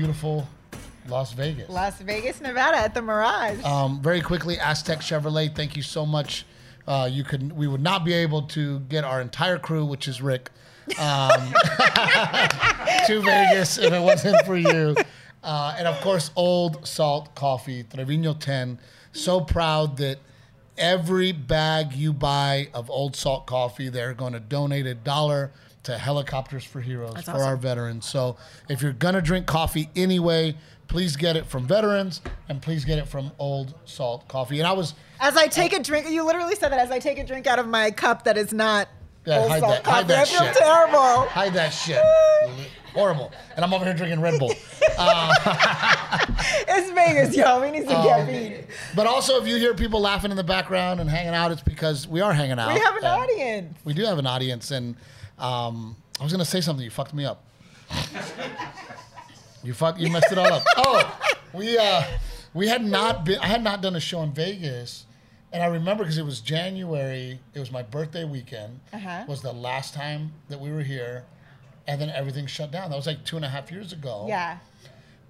beautiful Las Vegas. Las Vegas, Nevada, at the Mirage. Um, very quickly, Aztec Chevrolet. Thank you so much. Uh, you could we would not be able to get our entire crew, which is Rick, um, to Vegas if it wasn't for you. Uh, and of course, Old Salt Coffee, Trevino 10. So proud that every bag you buy of Old Salt Coffee, they're going to donate a dollar to Helicopters for Heroes That's for awesome. our veterans. So if you're going to drink coffee anyway, please get it from veterans and please get it from Old Salt Coffee. And I was as I take a drink, you literally said that as I take a drink out of my cup that is not Yeah, Old hide Salt that- hide coffee. that I feel shit. terrible. hide that shit. Horrible. And I'm over here drinking Red Bull. It's Vegas, y'all. We need some Um, caffeine. But also, if you hear people laughing in the background and hanging out, it's because we are hanging out. We have an audience. We do have an audience, and um, I was gonna say something. You fucked me up. you fuck. You messed it all up. Oh, we uh, we had not been. I had not done a show in Vegas, and I remember because it was January. It was my birthday weekend. Uh-huh. Was the last time that we were here, and then everything shut down. That was like two and a half years ago. Yeah.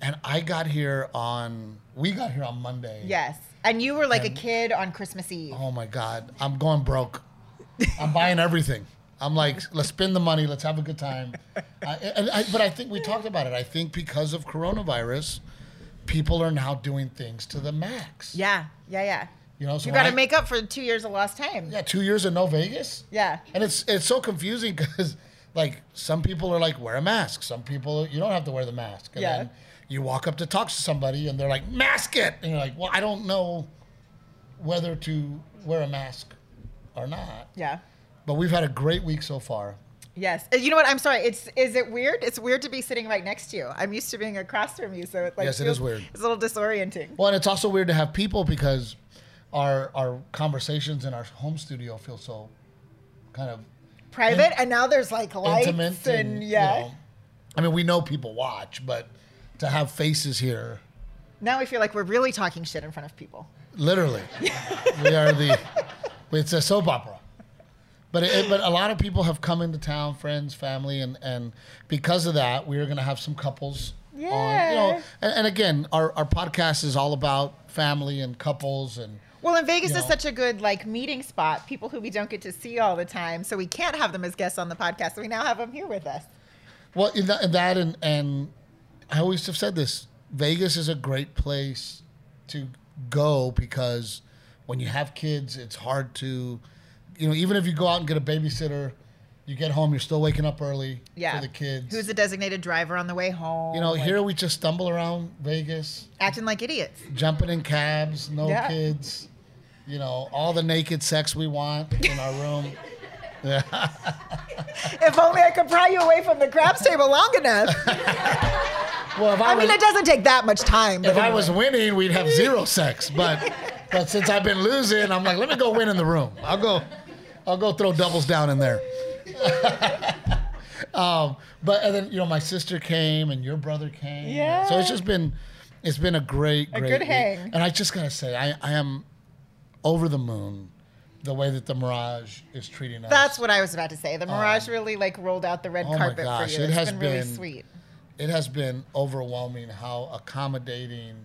And I got here on. We got here on Monday. Yes. And you were like a kid on Christmas Eve. Oh my God, I'm going broke. I'm buying everything. I'm like, let's spend the money, let's have a good time. I, and I, but I think we talked about it. I think because of coronavirus, people are now doing things to the max. Yeah. Yeah. Yeah. You know, so You got to make up for two years of lost time. yeah, two years of no Vegas. Yeah. And it's it's so confusing because like some people are like wear a mask. Some people you don't have to wear the mask. And Yeah. then you walk up to talk to somebody and they're like mask it, and you're like, well, I don't know whether to wear a mask or not. Yeah. But we've had a great week so far. Yes. Uh, You know what? I'm sorry. It's is it weird? It's weird to be sitting right next to you. I'm used to being across from you, so it like Yes, it feels- is weird. It's a little disorienting. Well, and it's also weird to have people because our our conversations in our home studio feel so kind of Private, and now there's like lights intimate and, you yeah. know, I mean, we know people watch, but to have faces here, Now we feel like we're really talking shit in front of people. literally, we are the. It's a soap opera. But it, but a lot of people have come into town, friends, family, and and because of that, we are going to have some couples. On, you know, and, and again, our, our podcast is all about family and couples and Well, and Vegas You is such a good like meeting spot. People who we don't get to see all the time, so we can't have them as guests on the podcast. So we now have them here with us. Well, in that, in that and, and I always have said this Vegas is a great place to go because when you have kids, it's hard to, you know, even if you go out and get a babysitter, you get home, you're still waking up early Yeah. for the kids. Who's the designated driver on the way home? you know, like, here we just stumble around Vegas, acting like idiots. jumping in cabs, no Yeah. kids, you know, all the naked sex we want in our room. Yeah. If only I could pry you away from the craps table long enough. Well, if I, I mean, it doesn't take that much time. if but I was winning, we'd have zero sex. But but since I've been losing, I'm like, let me go win in the room. I'll go, I'll go throw doubles down in there. um, but and then you know my sister came and your brother came. Yeah. So it's just been, it's been a great, A great good week. hang. And I just gotta say, I I am over the moon, the way that the Mirage is treating us. That's what I was about to say. The Mirage really like rolled out the red oh my carpet gosh, for you. it It's has been, really sweet. it has been overwhelming how accommodating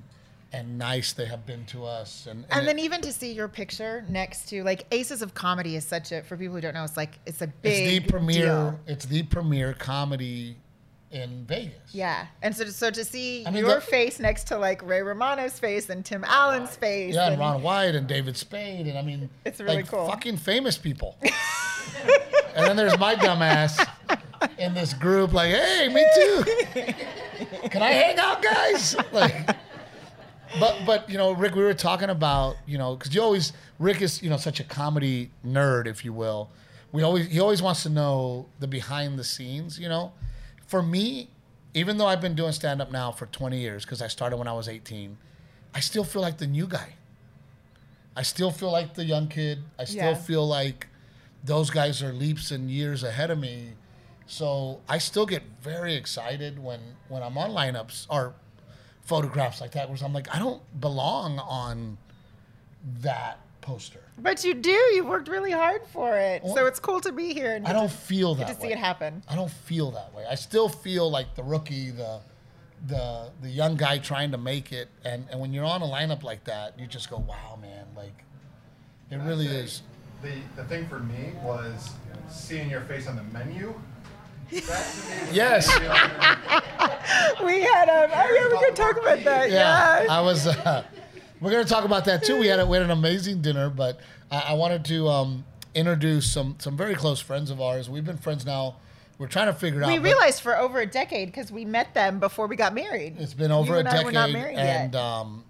and nice they have been to us. And, And it- then even to see your picture next to like Aces of Comedy is such a for people who don't know, it's like it's a big it's the premier. deal. It's the premier comedy in Vegas. Yeah, and so so to see I mean, your face next to like Ray Romano's face and Tim Allen's face, Yeah, and and- Ron White and David Spade, and I mean, It's really like, cool. Fucking famous people. and then there's my dumbass in this group, like, hey, me too. Can I hang out, guys? Like, but but you know, Rick, we were talking about you know, because you always Rick is you know such a comedy nerd, if you will. We always he always wants to know the behind the scenes. You know, for me, even though I've been doing stand up now for 20 years because I started when I was 18, I still feel like the new guy. I still feel like the young kid. I still Yeah. feel like those guys are leaps and years ahead of me. So I still get very excited when when I'm on lineups or photographs like that, where I'm like, I don't belong on that poster. but you do. You worked really hard for it, so it's cool to be here and I don't to, feel that to see it happen. I don't feel that way. I still feel like the rookie, the the the young guy trying to make it, and and when you're on a lineup like that, you just go, wow, man, like it really is. The the thing for me was seeing your face on the menu. Yes. We had um. Oh yeah, we could talk about that. Yeah, Yeah. I was. Uh, we're gonna talk about that too. We had a, we had an amazing dinner, but I, I wanted to um, introduce some some very close friends of ours. We've been friends now. We're trying to figure it out. we realized for over a decade because we met them before we got married. It's been over You a and I decade, were not married and yet. um,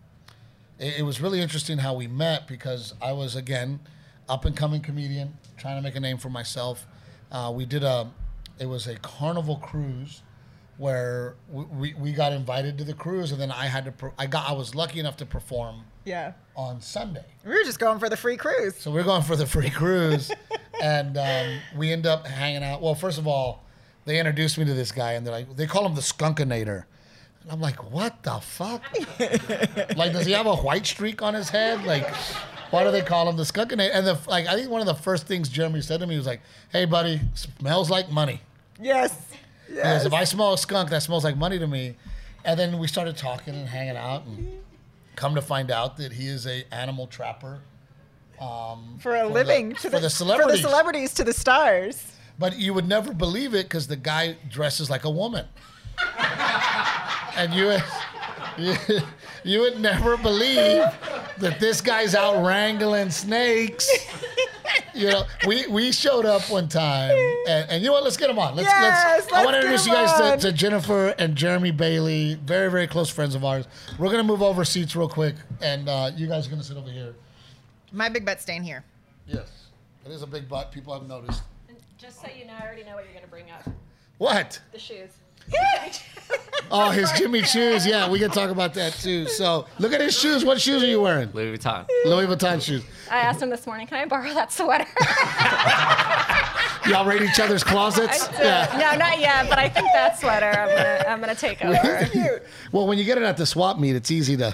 it, it was really interesting how we met because I was again up and coming comedian, trying to make a name for myself. Uh, we did a, it was a carnival cruise where we, we, we got invited to the cruise, and then I had to, per- I got, I was lucky enough to perform yeah. on Sunday. We were just going for the free cruise. So we're going for the free cruise, and um, we end up hanging out. Well, first of all, they introduced me to this guy, and they're like, they call him the Skunkinator. And I'm like, what the fuck? like, does he have a white streak on his head? Like, why do they call him the Skunkinator? And the like, I think one of the first things Jeremy said to me was like, "Hey, buddy, smells like money." Yes. Because Yes. if I smell a skunk, that smells like money to me. And then we started talking and hanging out, and come to find out that he is a animal trapper. Um, for a the- living to for the, the celebrities. For the celebrities to the stars. But you would never believe it because the guy dresses like a woman. and you you, you would never believe that this guy's out wrangling snakes. You know, we, we showed up one time, and, and you know what? Let's get them on. Let's, Yes, I let's want to introduce you guys to, to Jennifer and Jeremy Bailey, very, very close friends of ours. We're going to move over seats real quick, and uh, you guys are going to sit over here. My big butt staying here. Yes. It is a big butt. People have noticed. Just so you know, I already know what you're gonna bring up. What? The shoes. Oh, his Jimmy Choos. Yeah, we can talk about that too. So look at his shoes. What shoes are you wearing? Louis Vuitton. Louis Vuitton shoes. I asked him this morning, can I borrow that sweater? Y'all raid each other's closets? Uh, no, not yet, but I think that sweater I'm gonna I'm gonna take over. Well, when you get it at the swap meet, it's easy to.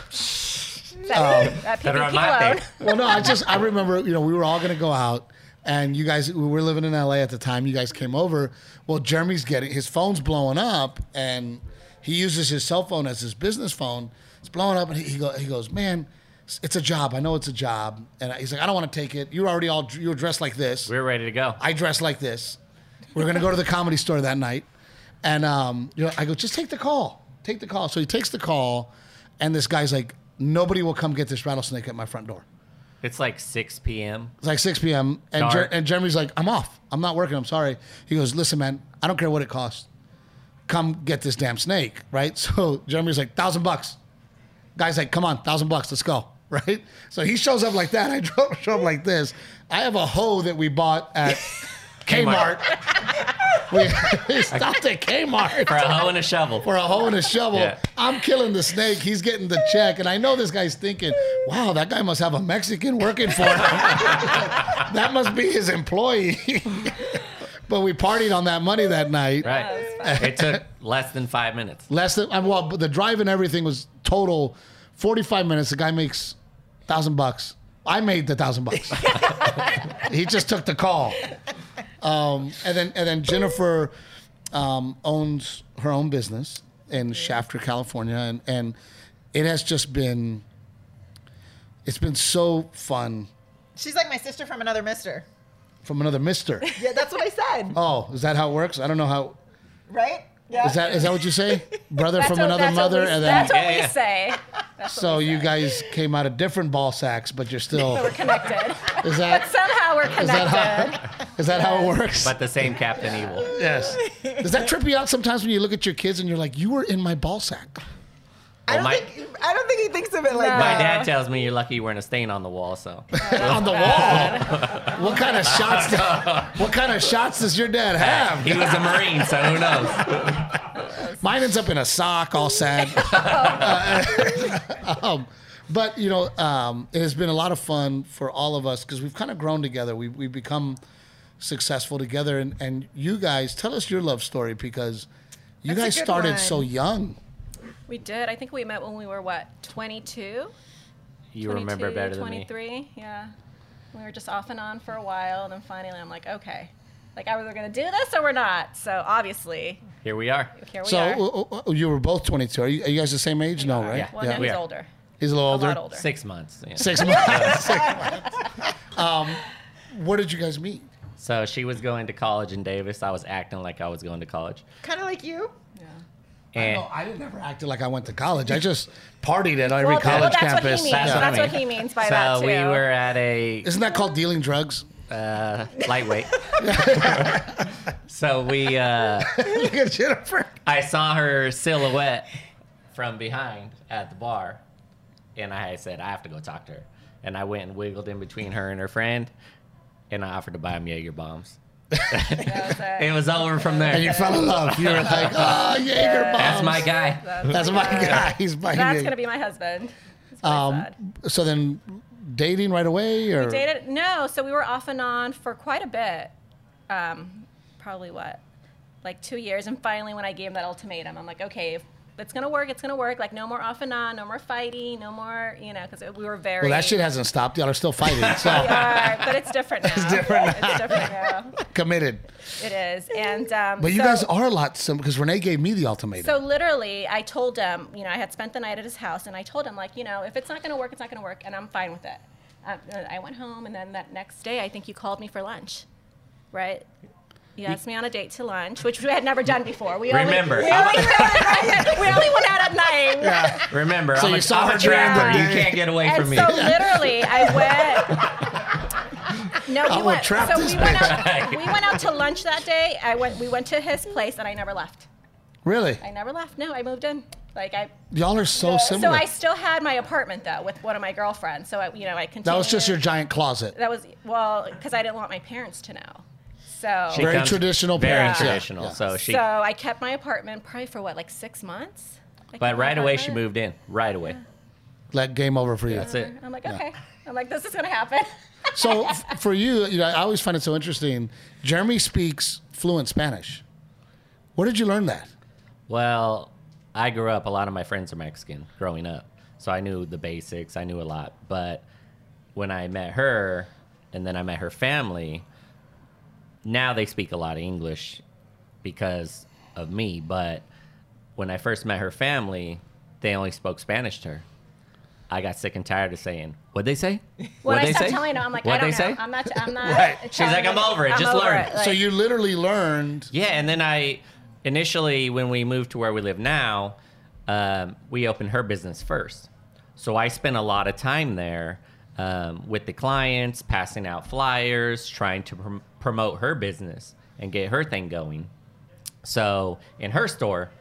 That, that Better PPP on my loan. thing. Well, no, I just I remember you know we were all gonna go out, and you guys we were living in LA at the time. You guys came over. Well, Jeremy's getting his phone's blowing up, and he uses his cell phone as his business phone. It's blowing up, and he, he, go, he goes, "Man, it's a job. I know it's a job." And he's like, "I don't want to take it. You're already all you were dressed like this." We were ready to go. I dress like this. We're gonna go to the comedy store that night, and um, you know, I go, just take the call, take the call. So he takes the call, and this guy's like, nobody will come get this rattlesnake at my front door. It's like 6 p.m. It's like 6 p.m. and Jer- Dark. and Jeremy's like, I'm off. I'm not working. I'm sorry. He goes, listen, man, I don't care what it costs. Come get this damn snake, right? So Jeremy's like, thousand bucks. Guy's like, come on, thousand bucks, let's go, right? So he shows up like that. I drove, show up like this. I have a hoe that we bought at Kmart. We, we stopped at Kmart For a hoe and a shovel. for a hoe and a shovel. Yeah. I'm killing the snake. He's getting the check. And I know this guy's thinking, wow, that guy must have a Mexican working for him. that must be his employee. but we partied on that money that night. Right. It took less than five minutes. Less than, I'm- well, but the drive and everything was total 45 minutes. The guy makes thousand bucks. I made the thousand bucks. he just took the call. Um, and then and then Jennifer um, owns her own business in Shafter, California, and and it has just been it's been so fun She's like my sister from another mister. from another Mister. Yeah, that's what I said. Oh, is that how it works? I don't know how. Right? Yeah. Is that is that what you say? Brother from what- another mother, we- and then that's what Yeah, we yeah. say. That's so we you say. guys came out of different ball sacks, but you're still. We're connected. Is but that somehow we're is that connected. how is that how it works? But the same Captain Evil. yes. Does that trip you out sometimes when you look at your kids and you're like, you were in my ball sack? I don't my- think I don't think he thinks of it like No. My dad tells me you're lucky you weren't a stain on the wall, so. on the wall. what kind of shots? do- what kind of shots does your dad have? He was a Marine, so who knows? Mine ends up in a sock, all sad. um, but you know, um, it has been a lot of fun for all of us because we've kind of grown together. We we've become successful together, and and you guys tell us your love story because you That's guys started one. so young. We did. I think we met when we were what, 22? You remember 22, better than me. 23, yeah. We were just off and on for a while, and then finally I'm like, okay, Like, are we going to do this or we're not? So obviously, Here we are. here we So are. uh, uh, you were both 22. Are you, are you guys the same age? No, right? Yeah. Well, no, we he's older. He's a little A older. lot older. Six months. yeah. Six months. Six months. Um, where did you guys meet? So she was going to college in Davis. I was acting like I was going to college. Kind of like you. And I didn't never acted like I went to college. I just partied at every Well, well, college that's campus. what he means. That's what I That's what he means by so that too. we were at a Isn't that called dealing drugs? uh, lightweight. so we, uh, Look at Jennifer. I saw her silhouette from behind at the bar, and I said I have to go talk to her. And I went and wiggled in between her and her friend, and I offered to buy them Jaeger bombs. That was it. It was over from there. And you fell in love. You were like, oh, Jaeger bombs. That's my guy. That's my guy. He's my That's Jaeger. gonna be my husband. Um, so then, dating right away, or Dated? No. So we were off and on for quite a bit. Um, probably what, like two years. And finally, when I gave him that ultimatum, I'm like, okay, if it's gonna work, it's gonna work. Like no more off and on, no more fighting, no more, you know, because we were very. well, that shit hasn't stopped. Y'all are still fighting. So. We are, but it's different now. It's different now. It's different now. committed. It is, and um, But you so- guys are a lot similar because Renee gave me the ultimatum. So literally, I told him, you know, I had spent the night at his house, and I told him, like, you know, if it's not going to work, it's not going to work, and I'm fine with it. Um, I went home, and then that next day, I think you called me for lunch, right? You asked me on a date to lunch, which we had never done before. We Remember, only, we, only, we only went out at night. Yeah. Remember, So I'm, you a, saw I'm her a trapper. You can't get away And from me. so literally, I went. No, I we went. So we went out. We went out to lunch that day. I went. We went to his place, and I never left. really, I never left. No, I moved in. Like I. y'all are so similar. So I still had my apartment though with one of my girlfriends. So I, you know, I continued. that was just your giant closet. That was well because I didn't want my parents to know. So. She Very comes- traditional Very parents, yeah, traditional. yeah. So she, so I kept my apartment probably for what, like six months. I but my right away she apartment. moved in. Right away. Like game over for you. That's it. I'm like, okay. I'm like, this is gonna happen. So f- for you, you know, I always find it so interesting. Jeremy speaks fluent Spanish. Where did you learn that? Well, I grew up. A lot of my friends are Mexican growing up, so I knew the basics. I knew a lot. But when I met her, and then I met her family, now they speak a lot of English because of me. But when I first met her family, they only spoke Spanish to her. I got sick and tired of saying, "What'd they say? When What'd I they stopped say? telling her, I'm like, What'd I don't they know. say?" I'm not. I'm not. Right. She's telling like, "I'm over it. Just over learn." it. so you literally learned. Yeah, and then I initially when we moved to where we live now, um, we opened her business first. So I spent a lot of time there um, with the clients, passing out flyers, trying to prom- promote her business and get her thing going. So in her store,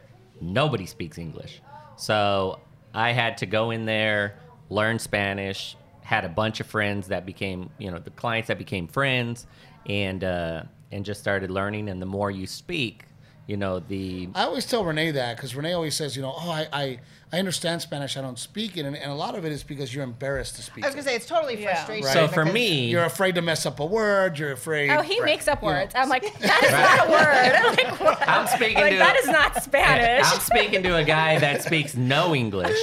nobody speaks English. So I had to go in there, learn Spanish, had a bunch of friends that became, you know, the clients that became friends, and uh, and just started learning. And the more you speak, you know, the I always tell Renee that because Renee always says, you know, oh, I, I, I understand Spanish, I don't speak it, and, and a lot of it is because you're embarrassed to speak. I was gonna say it's totally Yeah. frustration. Right. so for me, You're afraid to mess up a word. You're afraid. Oh, he makes up You know. words. I'm like, that is not a word. I'm like, what? I'm speaking like to that is not Spanish. I'm speaking to a guy that speaks no English,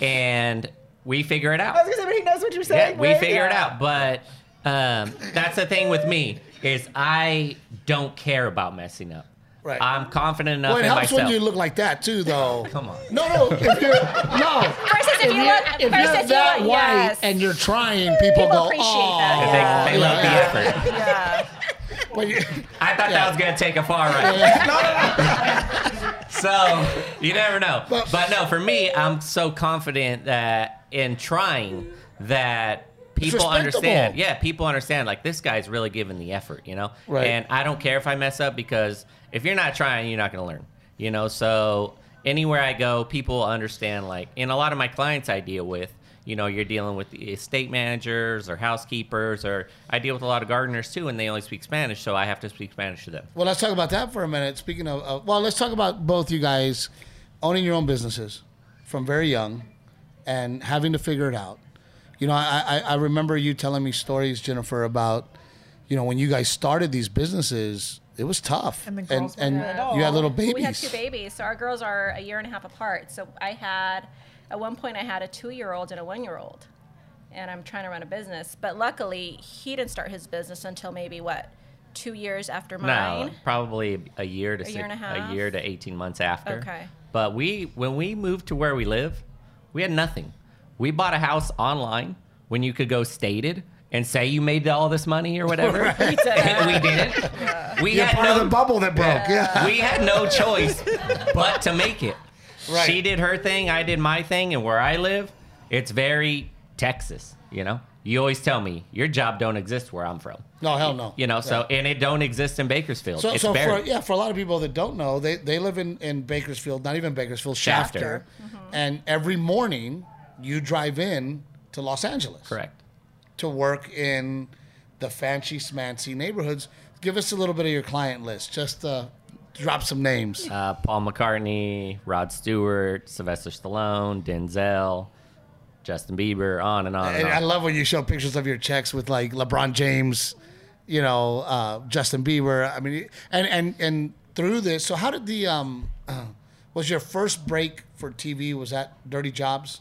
and we figure it out. I was gonna say, but he knows what you're Yeah, saying. we right? figure it out. But um, that's the thing with me is I don't care about messing up. Right. I'm confident enough Well, it in helps myself. when you look like that too, though. Come on. No, no. If you're no. Versus if you you're, look- if you're if you that look- white yes. and you're trying, people, People go, appreciate oh, that, They, they love the effort. yeah. Well, you- I thought Yeah. that was gonna take a far right. so you never know. But- But, no, for me, I'm so confident that in trying that people understand. Yeah, people understand. Like this guy's really giving the effort, you know. Right. And I don't care if I mess up because if you're not trying, you're not gonna learn. You know. So anywhere I go, people understand. Like in a lot of my clients I deal with. You know, you're dealing with the estate managers or housekeepers, or I deal with a lot of gardeners too, and they only speak Spanish, so I have to speak Spanish to them. Well, let's talk about that for a minute. Speaking of, uh, well, let's talk about both you guys owning your own businesses from very young and having to figure it out. You know, I, I, I remember you telling me stories, Jennifer, about, you know, when you guys started these businesses, it was tough. And the girls and, weren't you had little babies. We had two babies, so our girls are a year and a half apart. So I had, at one point, I had a two-year-old and a one-year-old, and I'm trying to run a business. But luckily, he didn't start his business until maybe what, two years after mine. No, mine. probably a year to A six, year and a half? a year to eighteen months after. Okay. But we, when we moved to where we live, we had nothing. We bought a house online when you could go stated and say you made all this money or whatever. We did it. we didn't. We You're had part no, of the bubble that broke. Yeah. we had no choice but to make it. Right. She did her thing, I did my thing, and where I live, it's very Texas. You know, you always tell me your job don't exist where I'm from. No, hell no. You know, so and it don't exist in Bakersfield. So, it's so for, yeah, for a lot of people that don't know, they, they live in, in Bakersfield, not even Bakersfield, Shafter. Shafter. And every morning you drive in to Los Angeles correct. to work in the fancy smancy neighborhoods. Give us a little bit of your client list. Just uh, drop some names. Uh, Paul McCartney, Rod Stewart, Sylvester Stallone, Denzel, Justin Bieber, on and on and And I love when you show pictures of your checks with like LeBron James, you know, uh, Justin Bieber. I mean, and and and through this, so how did the um, uh, was your first break for TV? Was that Dirty Jobs?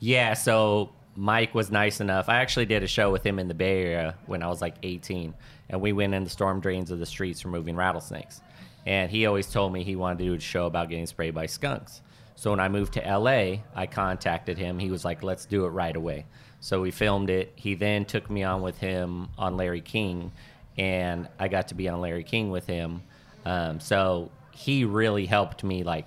Yeah, so Mike was nice enough. I actually did a show with him in the Bay Area when I was like 18, and we went in the storm drains of the streets removing rattlesnakes. And he always told me he wanted to do a show about getting sprayed by skunks. So when I moved to LA, I contacted him. He was like, "Let's do it right away." So we filmed it. He then took me on with him on Larry King, and I got to be on Larry King with him. Um, so he really helped me like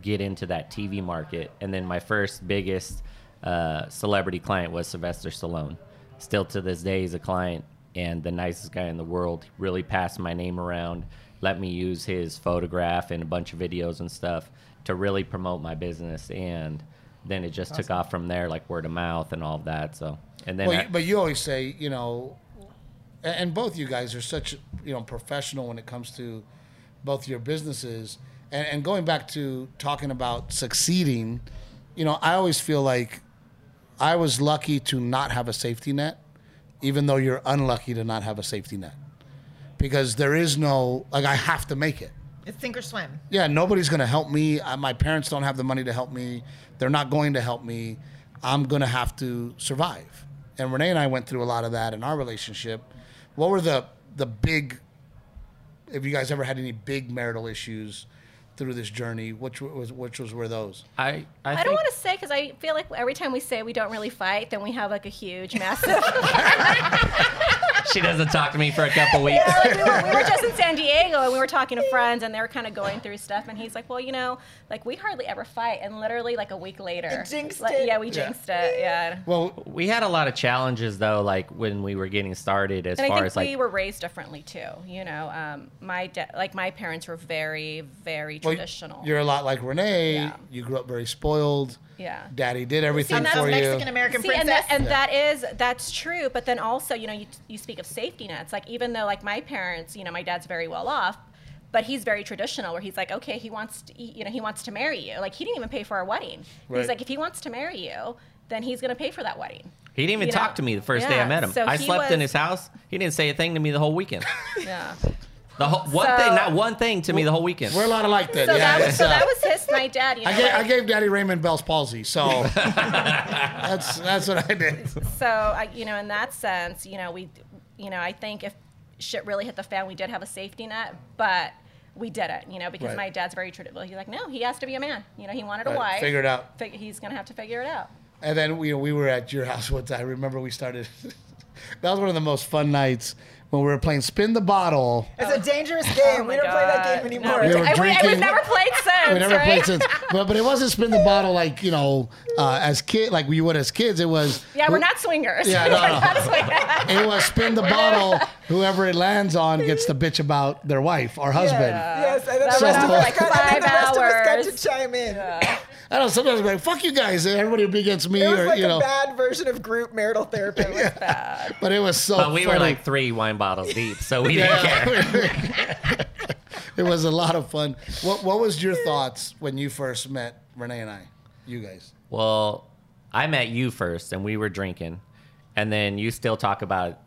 get into that TV market. And then my first biggest uh, celebrity client was Sylvester Stallone. Still to this day, he's a client and the nicest guy in the world. He really passed my name around, let me use his photograph and a bunch of videos and stuff to really promote my business. And then it just took off from there, like word of mouth and all of that. So, and then Well, I- you, but you always say, you know, and both you guys are such, you know, professional when it comes to both your businesses. And, and going back to talking about succeeding, you know, I always feel like I was lucky to not have a safety net, even though you're unlucky to not have a safety net. Because there is no, like, I have to make it. It's sink or swim. Yeah, nobody's going to help me. Uh, my parents don't have the money to help me. They're not going to help me. I'm going to have to survive. And Renee and I went through a lot of that in our relationship. What were the the big? Have you guys ever had any big marital issues through this journey? Which was which was were those? I, I, I think don't want to say because I feel like every time we say we don't really fight, then we have like a huge, massive. she doesn't talk to me for a couple weeks. Yeah, like we, were, we were just in San Diego and we were talking to friends and they were kind of going through stuff and he's like, well, you know, like we hardly ever fight and literally like a week later, jinxed like, it. Yeah, we jinxed it. Yeah. Well, We had a lot of challenges though, like when we were getting started, as And I far think as like we were raised differently too. You know, um, my da- like my parents were very, very well, traditional. you're a lot like Renee. Yeah. You grew up very spoiled. Yeah. Daddy did everything And that's for you. Mexican American See, princess. and, that, and that is that's true. But then also, you know, you, you speak of safety nets. Like even though like my parents, you know, my dad's very well off, but he's very traditional. Where he's like, okay, he wants to, you know, he wants to marry you. Like he didn't even pay for our wedding. Right. He's like, if he wants to marry you, then he's gonna pay for that wedding. He didn't even You know, talk to me the first day I met him. so I he slept in his house. He didn't say a thing to me the whole weekend. Yeah. The whole one So- thing, not one thing to me the whole weekend. We're a lot alike then. So yeah, that was it's, so that was his my dad. You know, I gave, I gave Daddy Raymond Bell's palsy, so that's that's what I did. so I, you know in that sense you know we you know i think if shit really hit the fan we did have a safety net but we did it, you know because Right. my dad's very traditional he's like no he has to be a man you know he wanted a wife figure it out. Fig- he's gonna have to figure it out And then we we were at your house one time. I remember we started. that was one of the most fun nights when we were playing spin the bottle. it's a dangerous game. Oh we don't play that God. game No, anymore. We were I- drinking- we've never played since We never right? played since, but but it wasn't spin the bottle like you know uh, as kid like we would as kids. It was yeah we're not swingers Yeah, no, no. swingers. It was spin the bottle. Whoever it lands on gets to bitch about their wife or husband. Yes, and then That the rest, went of us, for got, like and then the rest of us got to chime in. I don't know. Sometimes I'm like, "Fuck you guys," everybody would be against me, It was or like you a know. bad version of group marital therapy. It was But it was so. but we were like three wine bottles deep, so we didn't care. it was a lot of fun. What What was your thoughts when you first met Renee and I? You guys. Well, I met you first, and we were drinking, and then you still talk about it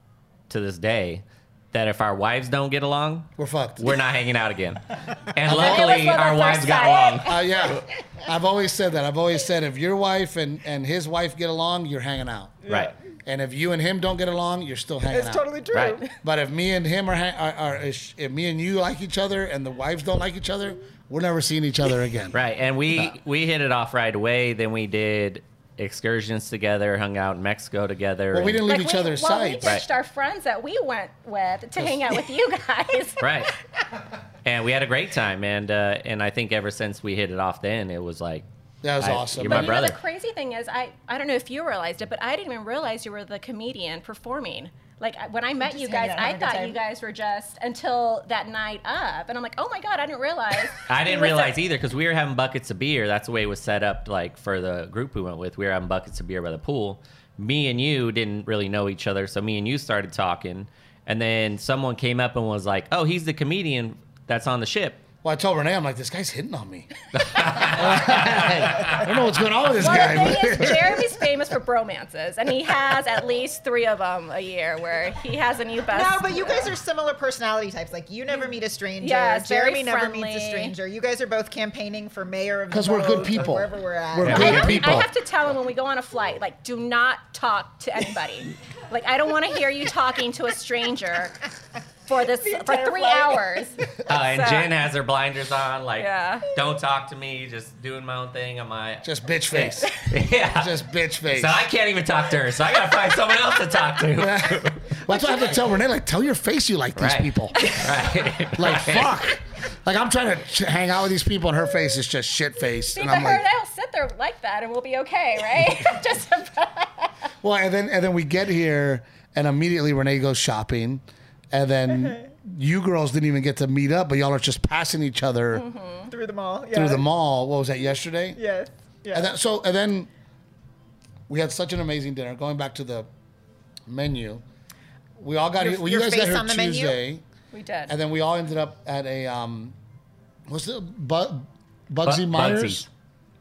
to this day. That if our wives don't get along, We're fucked. we're not hanging out again. And luckily, our wives got along. Uh, yeah, I've always said that. I've always said if your wife and, and his wife get along, you're hanging out. Right. And if you and him don't get along, you're still hanging It's out. totally true. Right. But if me and him are, hang- are, are if if me and you like each other and the wives don't like each other, we're never seeing each other again. Right. And we we hit it off right away. Then we did excursions together, hung out in Mexico together. Well, we didn't leave Like each we, other's well, we sides. ditched our friends that we went with to hang out with you guys. Right. and we had a great time, and uh, and I think ever since we hit it off, then it was like That was I- awesome. you're But my you brother. know the crazy thing is, I I don't know if you realized it, but I didn't even realize you were the comedian performing. Like when I met you guys, I having a good thought time. you guys were just until that night up, and I'm like, oh my god, I didn't realize. I didn't was a- realize either because we were having buckets of beer. That's the way it was set up. Like for the group we went with, we were having buckets of beer by the pool. Me and you didn't really know each other, so me and you started talking, and then someone came up and was like, "Oh, he's the comedian that's on the ship." Well, I told Renee, I'm like, this guy's hitting on me. I don't know what's going on with this Well, guy. the thing is, Jeremy's famous for bromances, and he has at least three of them a year where he has a new best. No, but you guys are similar personality types. Like you never meet a stranger. Yes, very Jeremy never meets a stranger. You guys are both campaigning for mayor of the 'Cause we're good people. Wherever we're at. We're Yeah. Good have, people. I have to tell him when we go on a flight, like, do not talk to anybody. like, I don't want to hear you talking to a stranger for this for three hours. Uh, and So- Jen has her blinders on, like, Yeah. don't talk to me, just doing my own thing on my. Just bitch face. yeah. Just bitch face. so I can't even talk to her, so I gotta find someone else to talk to. Well, that's why I have to tell Renee, like, tell your face you like these Right. people. right. Like, fuck. Like, I'm trying to ch- hang out with these people, and her face is just shit face. See, And I'm her, like, they'll sit there like that, and we'll be okay, right? Just well, and then and then we get here, and immediately Renee goes shopping, and then you girls didn't even get to meet up, but y'all are just passing each other through the mall. Yeah. through the mall. What was that yesterday? Yes. Yeah. And then, so and then we had such an amazing dinner. Going back to the menu, we all got Your- here. Well, your you guys face got here on the menu? Tuesday, we did. and then we all ended up at a um, what's it? Bu- Bugsy Bu- Meyer's.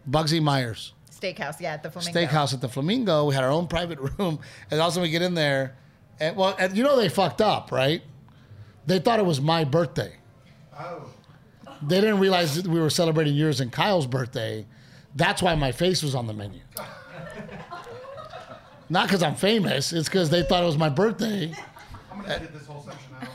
Bugsy Meyer's Steakhouse. Yeah, at the Flamingo. Steakhouse at the Flamingo. We had our own private room, and also we get in there, and well, and you know they fucked up, right? They thought it was my birthday. Oh. They didn't realize that we were celebrating yours and Kyle's birthday. That's why my face was on the menu. Not because I'm famous. It's because they thought it was my birthday. I'm gonna edit this whole section out.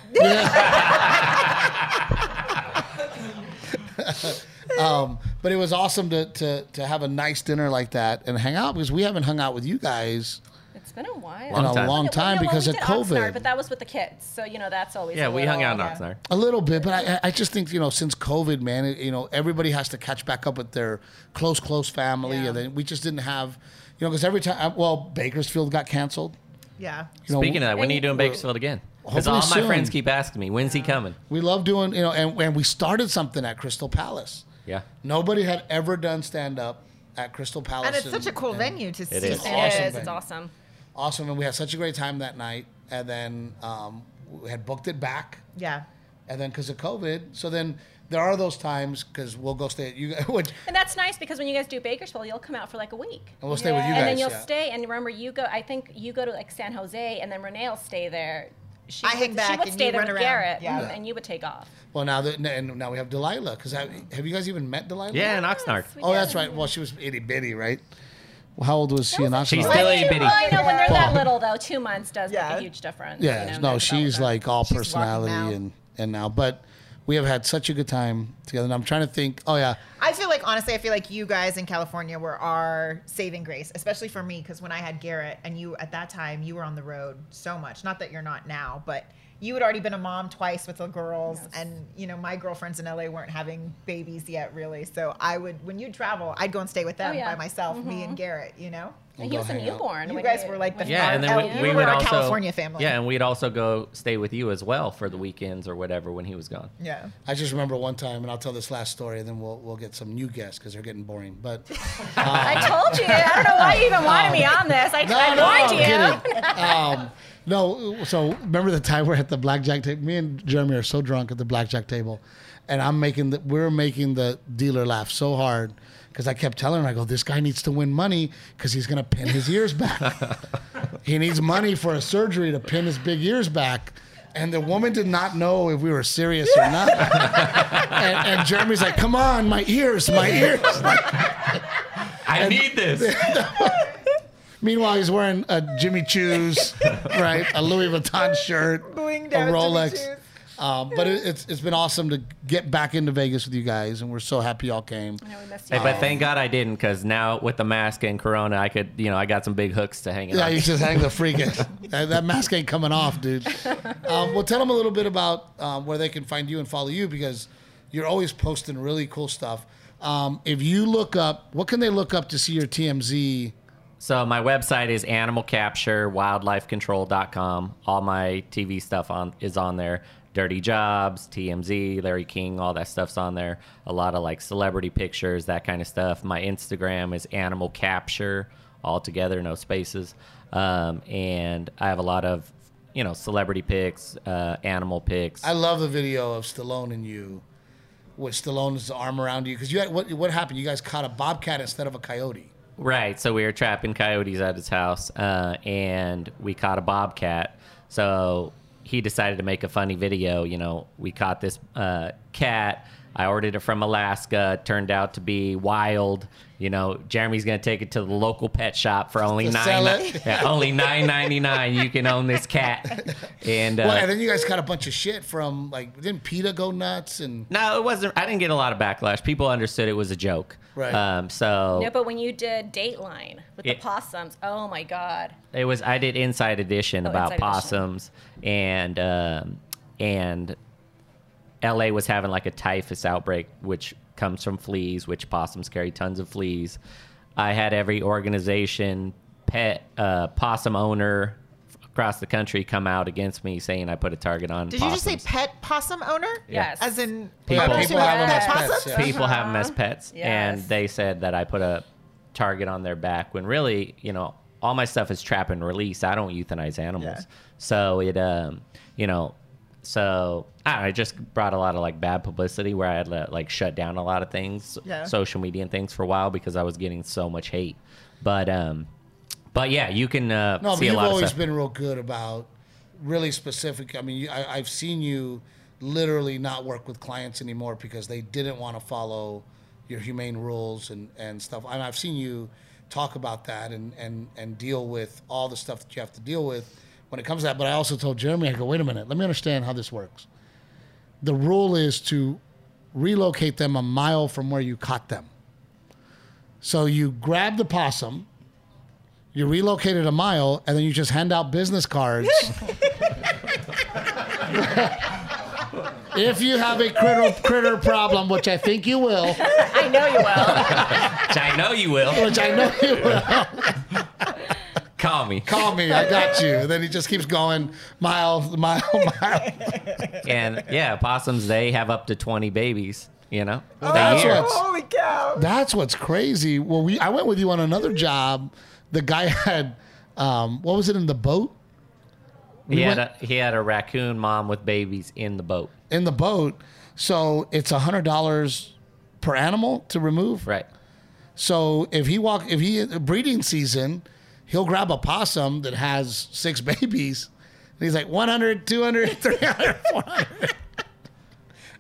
Um, but it was awesome to, to to have a nice dinner like that and hang out because we haven't hung out with you guys been a while. in Long a time. long Yeah, well, time well, because we of did Oxnard, COVID. but that was with the kids, so you know that's always Yeah, a we hung out in yeah. Oxnard. A little bit, but I, I just think you know since COVID, man, it, you know everybody has to catch back up with their close, close family, Yeah. and then we just didn't have, you know, because every time, uh, well, Bakersfield got canceled. Yeah. You know, Speaking of that, when are you doing Bakersfield again? Because Hopefully all my soon. friends keep asking me, when's he coming? we love doing, you know, and, and we started something at Crystal Palace. Yeah. Nobody had ever done stand up at Crystal Palace, And it's such a cool venue to see. is. It Awesome is. venue. It's awesome. Awesome, and we had such a great time that night. And then um, we had booked it back, Yeah. and then because of COVID, so then there are those times because we'll go stay at you guys, which And that's nice because when you guys do Bakersfield, you'll come out for like a week. and we'll stay with you guys. and then you'll yeah. stay. And remember, you go. I think you go to like San Jose, and then Renee will stay there. She I would, hang She back would and stay you there run with around. Garrett, Yeah. mhm, and you would take off. Well, now that and now we have Delilah. Because have, have you guys even met Delilah? Yeah, in Oxnard. we Oh, did. that's right. Well, she was itty bitty, right? Well, how old was she in Oxnard? She's still a bitty. Well, I know when they're that little though, two months does make Yeah. a huge difference. Yeah, you know, no, their she's development. like all She's personality now. and and now, but we have had such a good time together. And I'm trying to think. Oh yeah, I feel like honestly, I feel like you guys in California were our saving grace, especially for me, because when I had Garrett and you at that time, you were on the road so much. Not that you're not now, but you had already been a mom twice with the girls, Yes. and you know my girlfriends in LA weren't having babies yet, really. So I would, when you travel, I'd go and stay with them Oh, yeah. by myself, me and mm-hmm. Garrett. You know, And Go he was a hang out. newborn. you when guys were like the when- Yeah, and then our- we, we were would our also California family. Yeah, and we'd also go stay with you as well for the weekends or whatever when he was gone. yeah. I just remember one time, and I'll tell this last story, and then we'll we'll get some new guests because they're getting boring. But I told you. I don't know why you even wanted me on this. I, no, I no, warned I'm you. kidding. Um, no, so remember the time we're at the blackjack table? Me and Jeremy are so drunk at the blackjack table, and I'm making the we're making the dealer laugh so hard because I kept telling her, I go, this guy needs to win money because he's gonna pin his ears back. he needs money for a surgery to pin his big ears back. And the woman did not know if we were serious or not. and, and Jeremy's like, "Come on, my ears, my ears." I need this. Meanwhile, he's wearing a Jimmy Choo's, right? A Louis Vuitton shirt, a Rolex. Choo's. Um, but it, it's it's been awesome to get back into Vegas with you guys, and we're so happy y'all came. I know we missed Hey, but thank God I didn't, because now with the mask and Corona, I could, you know, I got some big hooks to hang it Yeah, on. you just hang the freaking. that, that mask ain't coming off, dude. Um, well, tell them a little bit about um, where they can find you and follow you because you're always posting really cool stuff. Um, if you look up, what can they look up to see your TMZ? So my website is animalcapturewildlifecontrol.com. All my TV stuff on is on there. Dirty Jobs, TMZ, Larry King, all that stuff's on there. A lot of like celebrity pictures, that kind of stuff. My Instagram is Animal Capture, all together, no spaces. Um, and I have a lot of, you know, celebrity pics, uh, animal pics. I love the video of Stallone and you, with Stallone's arm around you because you had what? What happened? You guys caught a bobcat instead of a coyote. Right. So we were trapping coyotes at his house, uh, and we caught a bobcat. So he decided to make a funny video. You know, we caught this uh, cat. I ordered it from Alaska. It turned out to be wild. You know, Jeremy's gonna take it to the local pet shop for only To nine. Yeah, only nine ninety nine. You can own this cat. And, uh, well, and then you guys got a bunch of shit from like didn't PETA go nuts and no, it wasn't. I didn't get a lot of backlash. People understood it was a joke. Right. Um, so No, but when you did Dateline with the possums, oh my God. It was I did Inside Edition Oh, about Inside Edition. possums and um, and LA was having like a typhus outbreak, which comes from fleas, which possums carry tons of fleas. I had every organization, pet, uh, possum owner across the country come out against me saying I put a target on. Did you just say pet possum owner? Yes. As in People- owners people have them as pets, possums? yeah. people have them as pets, and they said that I put a target on their back when really, you know, all my stuff is trap and release. I don't euthanize animals, Yeah. so it, um, you know, so I, it just brought a lot of like bad publicity where I had to like shut down a lot of things, Yeah. social media and things for a while because I was getting so much hate. But um, but yeah, you can uh, No, but see a you've lot of always been real good about really specific. I mean, you, I, I've seen you literally not work with clients anymore because they didn't want to follow your humane rules and, and stuff. And I've seen you talk about that and, and, and deal with all the stuff that you have to deal with when it comes to that. But I also told Jeremy, I go, wait a minute, let me understand how this works. The rule is to relocate them a mile from where you caught them. So you grab the possum, you relocate it a mile, and then you just hand out business cards. if you have a critter, critter problem, which I think you will, I know you will. Which I know you will. which I know you will, Call me. call me. I got you. And Then he just keeps going mile, mile, mile. and yeah, possums they have up to twenty babies. You know, Oh, That's year. what's- Holy cow. That's what's crazy. Well, we I went with you on another job. The guy had, um, what was it in the boat? He We had went- a he had a raccoon mom with babies in the boat. In the boat. So it's a hundred dollars per animal to remove. Right. So if he walk, if he breeding season, he'll grab a possum that has six babies, and he's like 100, 200, 300, 400.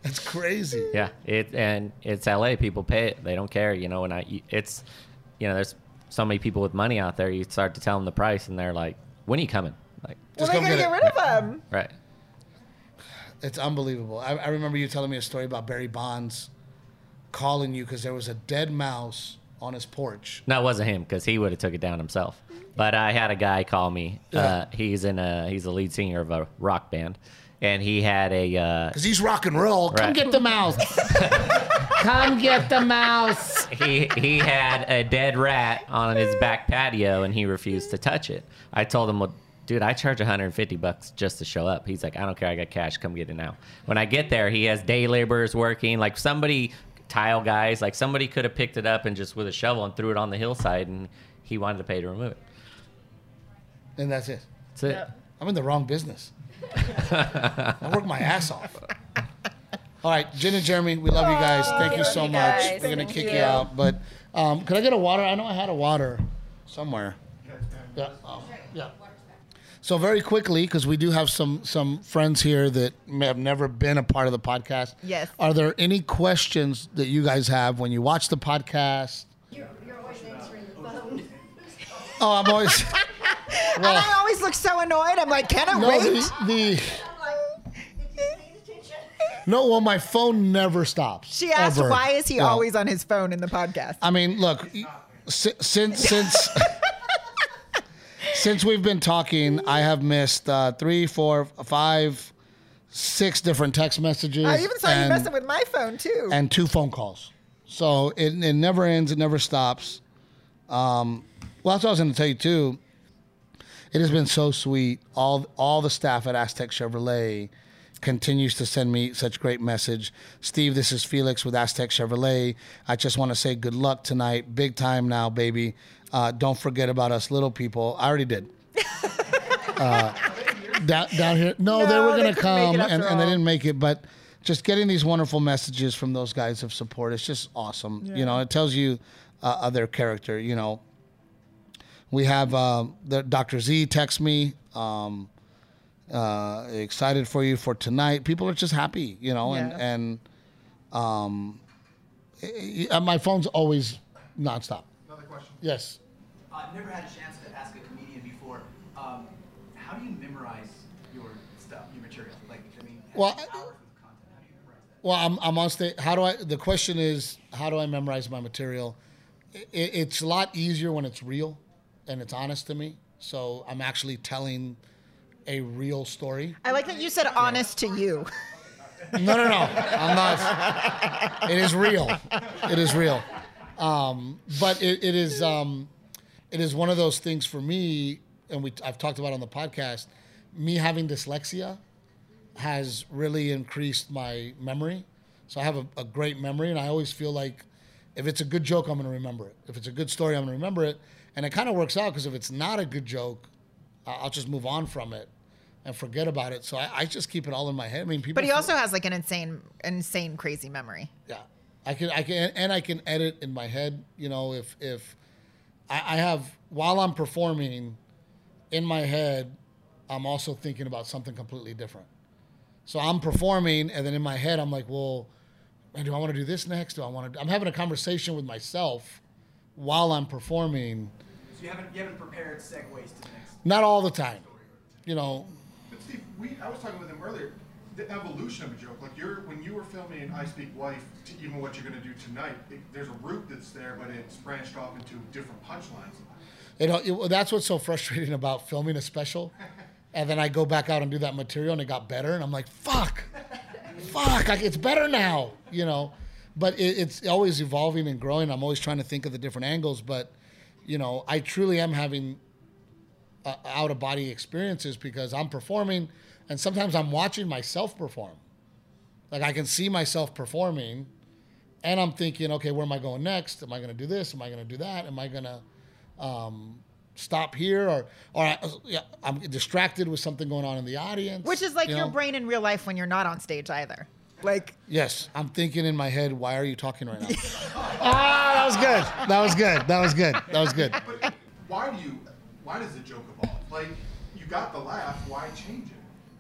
That's crazy. Yeah. It and it's L.A. People pay it. They don't care. You know. And I it's you know there's so many people with money out there. You start to tell them the price, and they're like, "When are you coming?" Like, Well, Just they go gotta get get rid of them. right. It's unbelievable. I, I remember you telling me a story about Barry Bonds calling you because there was a dead mouse on his porch. No, it wasn't him because he would have took it down himself. But I had a guy call me. Uh, he's in a he's the lead singer of a rock band, and he had a uh, Because he's rock and roll. Come Right. get the mouse. Come get the mouse. he he had a dead rat on his back patio and he refused to touch it. I told him, well, dude, I charge 150 bucks just to show up. He's like, I don't care, I got cash, come get it now. When I get there, he has day laborers working, like somebody tile guys, like somebody could have picked it up and just with a shovel and threw it on the hillside and he wanted to pay to remove it. And that's it. That's it. I'm in the wrong business. I work my ass off. All right, Jen and Jeremy, we love you guys. Thank you so you much. guys. We're gonna Thank kick you. you. out, but um, could I get a water? I know I had a water somewhere. Yeah. Oh, yeah. So very quickly, because we do have some some friends here that may have never been a part of the podcast. Yes. Are there any questions that you guys have when you watch the podcast? You're, you're always answering the phone. Oh, I'm always. and I always look so annoyed. I'm like, can it no, wait? the, the I'm like, did you pay attention? no. Well, my phone never stops. she asked, ever. why is he Yeah. always on his phone in the podcast? I mean, look, si- since since since we've been talking, I have missed uh, three, four, five, six different text messages. I even saw you messing with my phone too. and two phone calls. So it, it never ends. It never stops. Um, well, that's what I was going to tell you too. It has been so sweet. All all the staff at Aztec Chevrolet continues to send me such great message. Steve, this is Felix with Aztec Chevrolet. I just want to say good luck tonight. Big time now, baby. Uh, don't forget about us little people. I already did. Uh, down, down here. No, they were going to couldn't make it come and, and they didn't make it, but just getting these wonderful messages from those guys of support, it's just awesome. You know, it tells you uh, of their character. You know, we have uh, the Dr. Z text me, um, uh, excited for you for tonight. People are just happy, you know, and Yeah. and um, eh, eh, my phone's always nonstop. Another question. Yes. I've never had a chance to ask a comedian before. Um, how do you memorize your stuff, your material? Like, I mean, Well, hours I- of content. How do you memorize that? Well, I'm, I'm on stage. How do I? The question is, how do I memorize my material? It, it's a lot easier when it's real and it's honest to me. So I'm actually telling a real story. I like that you said honest to you. No, no, no. I'm not. It is real. It is real. Um, but it, it is. Um, it is one of those things for me, and we I've talked about on the podcast. Me having dyslexia has really increased my memory. So I have a, a great memory, and I always feel like if it's a good joke, I'm going to remember it. If it's a good story, I'm going to remember it. And it kind of works out because if it's not a good joke, I'll just move on from it and forget about it. So I, I just keep it all in my head. I mean, people. But he also has like an insane, insane, crazy memory. yeah, I can, I can, and I can edit in my head. You know, if if I, I have while I'm performing in my head, I'm also thinking about something completely different. So I'm performing, and then in my head, I'm like, well, do I want to do this next? Do I want to? I'm having a conversation with myself while I'm performing. So you haven't you haven't prepared segues to the next. Not all the time, you know. But Steve, we, I was talking with him earlier. The evolution of a joke, like you're when you were filming I Speak Wife, to even what you're going to do tonight, it, there's a root that's there, but it's branched off into different punchlines. You know, it, that's what's so frustrating about filming a special. And then I go back out and do that material and it got better. And I'm like, fuck, fuck, like, it's better now, you know. But it, it's always evolving and growing. I'm always trying to think of the different angles. But, you know, I truly am having uh, out of body experiences because I'm performing and sometimes I'm watching myself perform. Like I can see myself performing and I'm thinking, okay, where am I going next? Am I going to do this? Am I going to do that? Am I going to um, stop here? Or, or I, yeah, I'm distracted with something going on in the audience. Which is like you your know? brain in real life when you're not on stage either. Like, Yes, I'm thinking in my head, why are you talking right now? ah, that was good. That was good. That was good. That was good. But why do you? Why does the joke evolve? Like you got the laugh, why change it?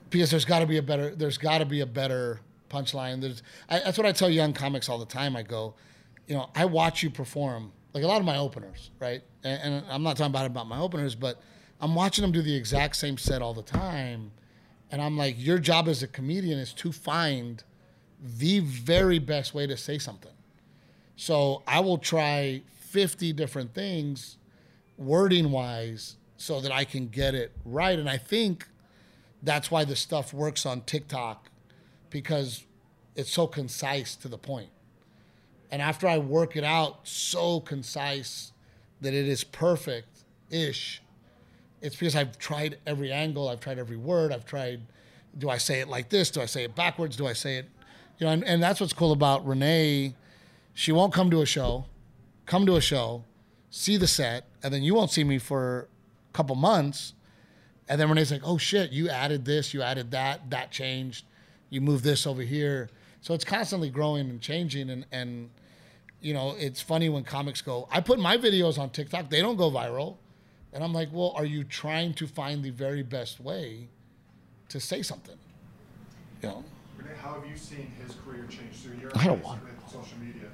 because there's got to be a better there's got to be a better punchline there's I, that's what i tell young comics all the time i go you know i watch you perform like a lot of my openers right and, and i'm not talking about about my openers but i'm watching them do the exact same set all the time and i'm like your job as a comedian is to find the very best way to say something so i will try 50 different things wording wise so that i can get it right and i think that's why the stuff works on TikTok because it's so concise to the point. And after I work it out so concise that it is perfect ish, it's because I've tried every angle, I've tried every word, I've tried do I say it like this? Do I say it backwards? Do I say it you know, and, and that's what's cool about Renee. She won't come to a show, come to a show, see the set, and then you won't see me for a couple months. And then Renee's like, oh shit, you added this, you added that, that changed, you moved this over here. So it's constantly growing and changing. And, and you know, it's funny when comics go, I put my videos on TikTok, they don't go viral. And I'm like, well, are you trying to find the very best way to say something? You know? Renee, how have you seen his career change through your I don't want- with social media?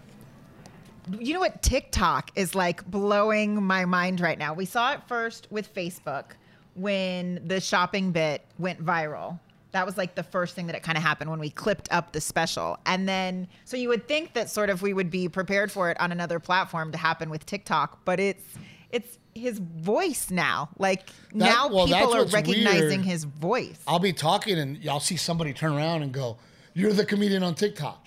You know what? TikTok is like blowing my mind right now. We saw it first with Facebook when the shopping bit went viral. That was like the first thing that it kind of happened when we clipped up the special. And then, so you would think that sort of we would be prepared for it on another platform to happen with TikTok, but it's, it's his voice now. Like now well, people are recognizing weird. his voice. I'll be talking and y'all see somebody turn around and go, You're the comedian on TikTok.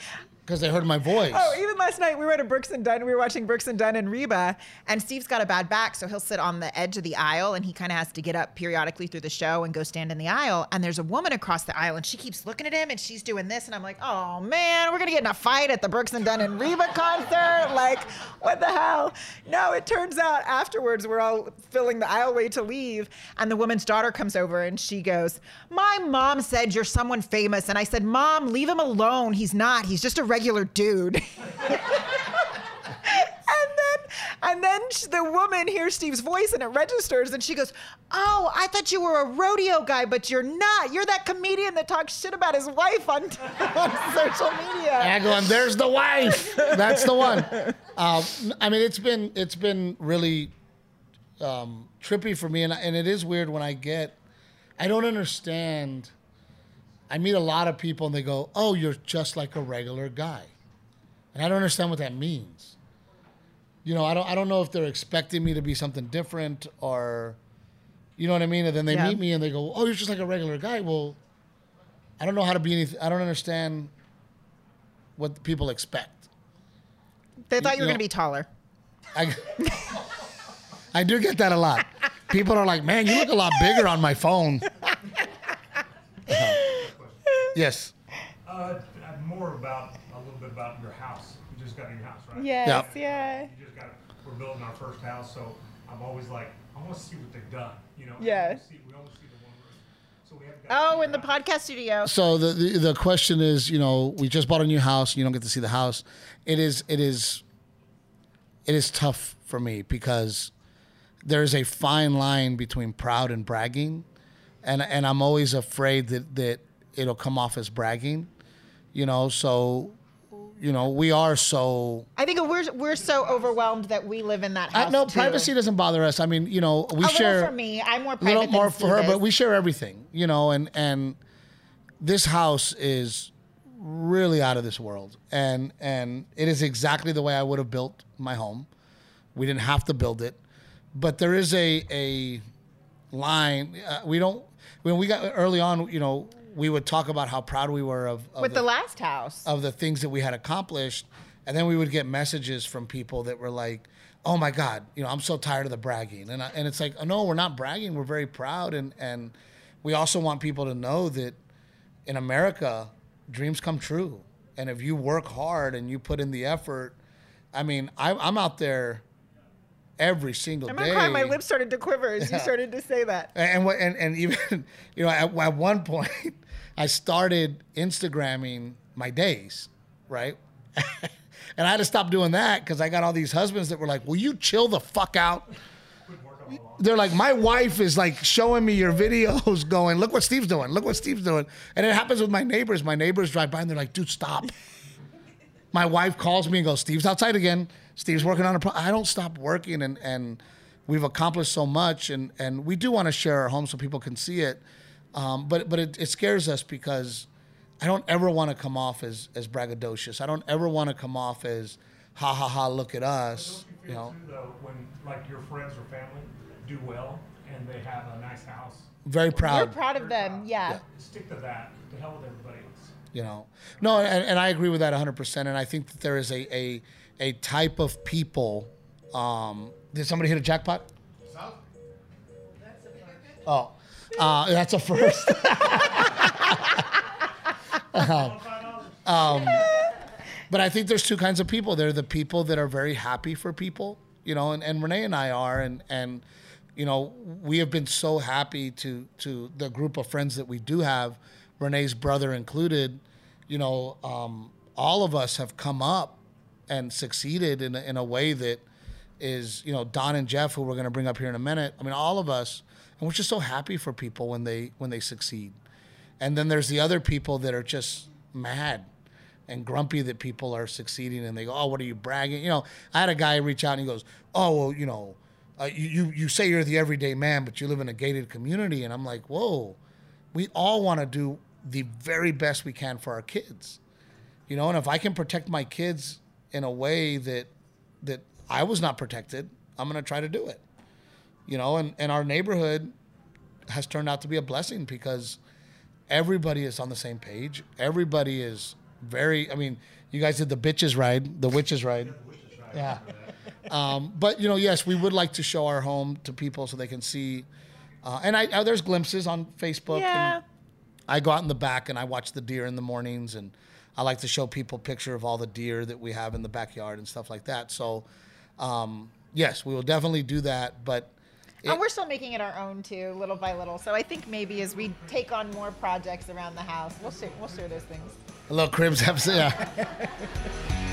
Because they heard my voice. Oh, even last night we were at a Brooks and Dunn. We were watching Brooks and Dunn and Reba, and Steve's got a bad back, so he'll sit on the edge of the aisle, and he kind of has to get up periodically through the show and go stand in the aisle. And there's a woman across the aisle, and she keeps looking at him, and she's doing this, and I'm like, oh man, we're gonna get in a fight at the Brooks and Dunn and Reba concert. Like, what the hell? No, it turns out afterwards we're all filling the aisleway to leave, and the woman's daughter comes over, and she goes, "My mom said you're someone famous," and I said, "Mom, leave him alone. He's not. He's just a regular dude." And then, and then the woman hears Steve's voice and it registers, and she goes, "Oh, I thought you were a rodeo guy, but you're not. You're that comedian that talks shit about his wife on, on social media." And I go, and there's the wife. That's the one. Um, I mean, it's been it's been really um, trippy for me, and and it is weird when I get. I don't understand. I meet a lot of people, and they go, "Oh, you're just like a regular guy," and I don't understand what that means. You know, I don't I don't know if they're expecting me to be something different or, you know what I mean. And then they Yeah. meet me and they go, "Oh, you're just like a regular guy." Well, I don't know how to be anything. I don't understand what people expect. They thought you were You going to be taller. I, I do get that a lot. People are like, "Man, you look a lot bigger on my phone." yes. Uh, more about a little bit about your house. You just got a new house, right? Yes, Yeah. yeah. You just got. We're building our first house, so I'm always like, I want to see what they've done. You know. Yeah. We only see, we only see the one room, so we haven't got. Oh, in the podcast studio. So the, the the question is, you know, we just bought a new house. You don't get to see the house. It is it is it is tough for me because there is a fine line between proud and bragging, and and I'm always afraid that that it'll come off as bragging, you know. So, you know, we are so. I think we're we're so overwhelmed that we live in that I, house. no, too. privacy doesn't bother us. I mean, you know, we a share for me. I'm more a private little more for her, Steve but we share everything, you know, and and this house is really out of this world, and and it is exactly the way I would have built my home. We didn't have to build it, but there is a a line. Uh, we don't when we got early on, you know, we would talk about how proud we were of, of with the, last house. of the things that we had accomplished. And then we would get messages from people that were like, "Oh my God, you know, I'm so tired of the bragging." And I, and it's like, oh, no, we're not bragging. We're very proud, and and we also want people to know that in America, dreams come true. And if you work hard and you put in the effort, I mean, I, I'm out there every single I'm day. cry. My lips started to quiver as you started to say that. And what and, and even you know at, at one point I started Instagramming my days, right? and I had to stop doing that because I got all these husbands that were like, "Will you chill the fuck out?" They're like, my wife is like showing me your videos, going, "Look what Steve's doing. Look what Steve's doing." And it happens with my neighbors. My neighbors drive by and they're like, "Dude, stop." my wife calls me and goes, "Steve's outside again. Steve's working on a pro." I don't stop working, and and we've accomplished so much, and and we do want to share our home so people can see it, um, but but it, it scares us because I don't ever want to come off as as braggadocious. I don't ever want to come off as ha ha ha. Look at us, Don't you you know. too though when like your friends or family do well and they have a nice house, Very We're proud. proud of them. Yeah. stick to that. To hell with everybody else. you know no and, and i agree with that 100% and i think that there is a a, a type of people um, did somebody hit a jackpot South? oh uh, that's a first um, but i think there's two kinds of people there are the people that are very happy for people you know and, and renee and i are and and you know we have been so happy to to the group of friends that we do have renee's brother included you know um, all of us have come up and succeeded in in a way that is you know Don and Jeff, who we're going to bring up here in a minute. I mean, all of us, and we're just so happy for people when they when they succeed. And then there's the other people that are just mad and grumpy that people are succeeding, and they go, "Oh, what are you bragging?" You know, I had a guy reach out and he goes, "Oh, well, you know, uh, you you say you're the everyday man, but you live in a gated community," and I'm like, "Whoa." We all want to do the very best we can for our kids you know and if i can protect my kids in a way that that i was not protected i'm going to try to do it you know and and our neighborhood has turned out to be a blessing because everybody is on the same page everybody is very i mean you guys did the bitches ride the witches ride yeah um, but you know yes we would like to show our home to people so they can see uh, and I, uh, there's glimpses on facebook Yeah. and I go out in the back and I watch the deer in the mornings, and I like to show people picture of all the deer that we have in the backyard and stuff like that. So, um, yes, we will definitely do that. But and we're still making it our own too, little by little. So I think maybe as we take on more projects around the house, we'll share, we'll share those things. a little cribs episode, yeah.